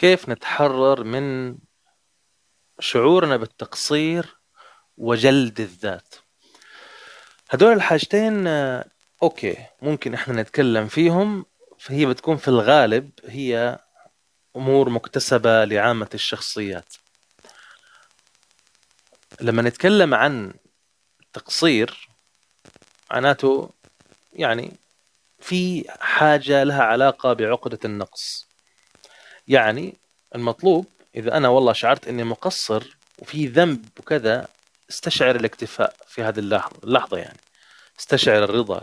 كيف نتحرر من شعورنا بالتقصير وجلد الذات. هدول الحاجتين آه، أوكي ممكن إحنا نتكلم فيهم. فهي بتكون في الغالب هي أمور مكتسبة لعامة الشخصيات. لما نتكلم عن التقصير معناته يعني في حاجة لها علاقة بعقدة النقص. يعني المطلوب إذا أنا والله شعرت إني مقصر وفي ذنب وكذا استشعر الاكتفاء في هذه اللحظة, اللحظة يعني. استشعر الرضا.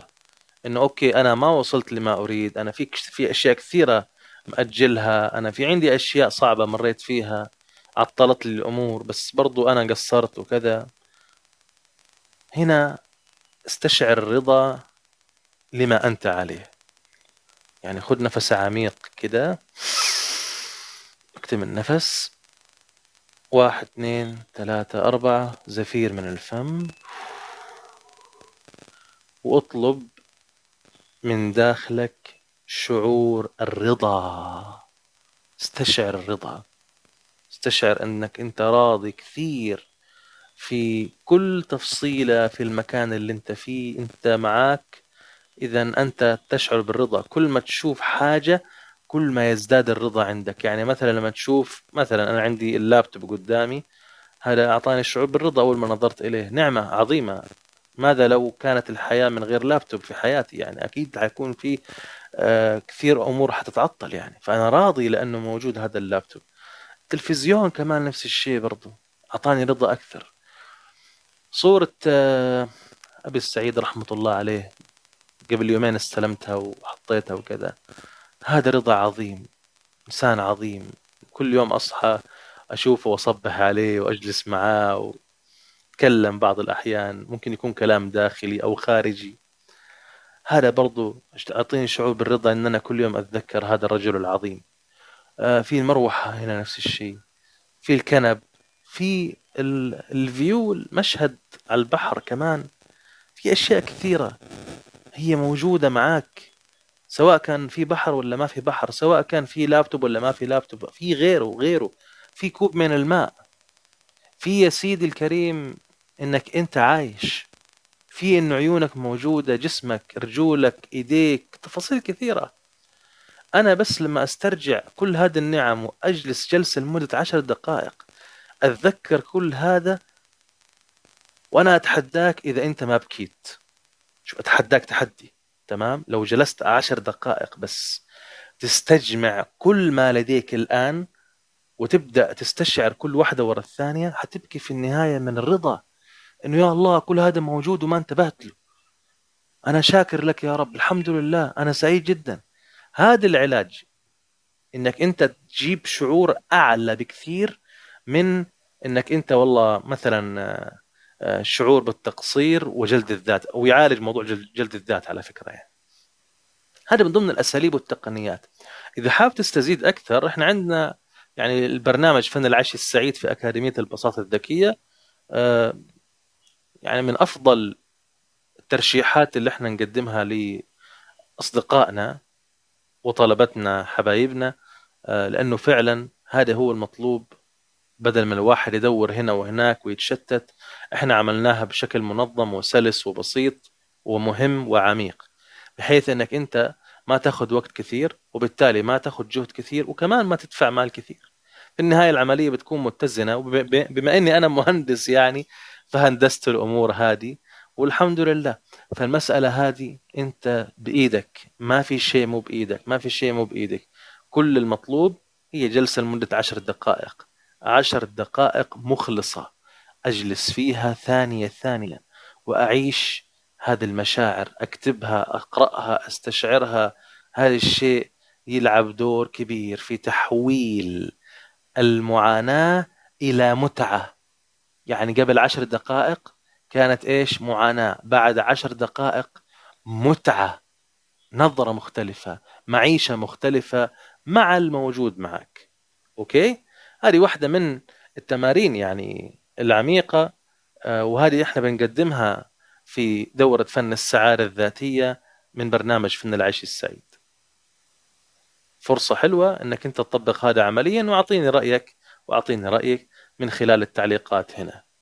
إنه أوكي أنا ما وصلت لما أريد. أنا في في أشياء كثيرة مأجلها. أنا في عندي أشياء صعبة مريت فيها. عطلت لي الأمور بس برضو أنا قصرت وكذا. هنا استشعر الرضا لما أنت عليه. يعني خذ نفس عميق كده. اكتم النفس. واحد اثنين ثلاثة أربعة. زفير من الفم. واطلب من داخلك شعور الرضا. استشعر الرضا. استشعر أنك أنت راضي كثير في كل تفصيلة في المكان اللي أنت فيه. أنت معاك. اذا أنت تشعر بالرضا. كل ما تشوف حاجة كل ما يزداد الرضا عندك. يعني مثلا لما تشوف مثلا أنا عندي اللابتوب قدامي هذا أعطاني الشعور بالرضا أول ما نظرت إليه. نعمة عظيمة. ماذا لو كانت الحياة من غير لابتوب في حياتي؟ يعني أكيد حيكون في آه، كثير أمور حتتعطل يعني. فأنا راضي لأنه موجود هذا اللابتوب. التلفزيون كمان نفس الشيء برضو. أعطاني رضا أكثر. صورة آه، أبي السعيد رحمة الله عليه. قبل يومين استلمتها وحطيتها وكذا. هذا رضا عظيم إنسان عظيم. كل يوم أصحى أشوفه وأصبح عليه وأجلس معاه وأتكلم بعض الأحيان. ممكن يكون كلام داخلي أو خارجي. هذا برضو أعطيني شعور بالرضا أن أنا كل يوم أتذكر هذا الرجل العظيم. آه، في المروحة هنا نفس الشيء. في الكنب في الفيو المشهد على البحر كمان. في أشياء كثيرة هي موجودة معاك. سواء كان في بحر ولا ما في بحر سواء كان في لابتوب ولا ما في لابتوب في غيره وغيره في كوب من الماء في يا سيدي الكريم إنك أنت عايش في انه عيونك موجودة جسمك رجولك إيديك تفاصيل كثيرة. أنا بس لما أسترجع كل هذه النعم وأجلس جلسة لمدة عشر دقائق أتذكر كل هذا وأنا أتحداك إذا أنت ما بكيت. شو أتحداك تحدي؟ تمام؟ لو جلست عشر دقائق بس تستجمع كل ما لديك الآن وتبدأ تستشعر كل واحدة ورا الثانية حتبكي في النهاية من الرضا إنه يا الله كل هذا موجود وما انتبهت له. أنا شاكر لك يا رب الحمد لله أنا سعيد جدا. هذا العلاج إنك أنت تجيب شعور أعلى بكثير من إنك أنت والله مثلا الشعور بالتقصير وجلد الذات أو يعالج موضوع جلد الذات على فكرة يعني. هذا من ضمن الأساليب والتقنيات إذا حاب تستزيد أكثر إحنا عندنا يعني البرنامج فن العيش السعيد في أكاديمية البساطه الذكية آه، يعني من أفضل الترشيحات اللي إحنا نقدمها لأصدقائنا وطلبتنا حبايبنا آه، لأنه فعلا هذا هو المطلوب بدل ما الواحد يدور هنا وهناك ويتشتت إحنا عملناها بشكل منظم وسلس وبسيط ومهم وعميق بحيث إنك أنت ما تأخذ وقت كثير وبالتالي ما تأخذ جهد كثير وكمان ما تدفع مال كثير. في النهاية العملية بتكون متزنة وبما إني أنا مهندس يعني فهندست الأمور هذه والحمد لله. فالمسألة هذه أنت بإيدك ما في شيء مو بإيدك ما في شيء مو بإيدك. كل المطلوب هي جلسة لمدة عشر دقائق. عشر دقائق مخلصة. أجلس فيها ثانية ثانية وأعيش هذه المشاعر أكتبها أقرأها أستشعرها. هذا الشيء يلعب دور كبير في تحويل المعاناة إلى متعة. يعني قبل عشر دقائق كانت إيش؟ معاناة. بعد عشر دقائق متعة. نظرة مختلفة معيشة مختلفة مع الموجود معك. أوكي؟ هذه واحدة من التمارين يعني العميقة آه، وهذه إحنا بنقدمها في دورة فن السعادة الذاتية من برنامج فن العيش السعيد. فرصة حلوة إنك أنت تطبق هذا عمليا وأعطيني رأيك وأعطيني رأيك من خلال التعليقات هنا.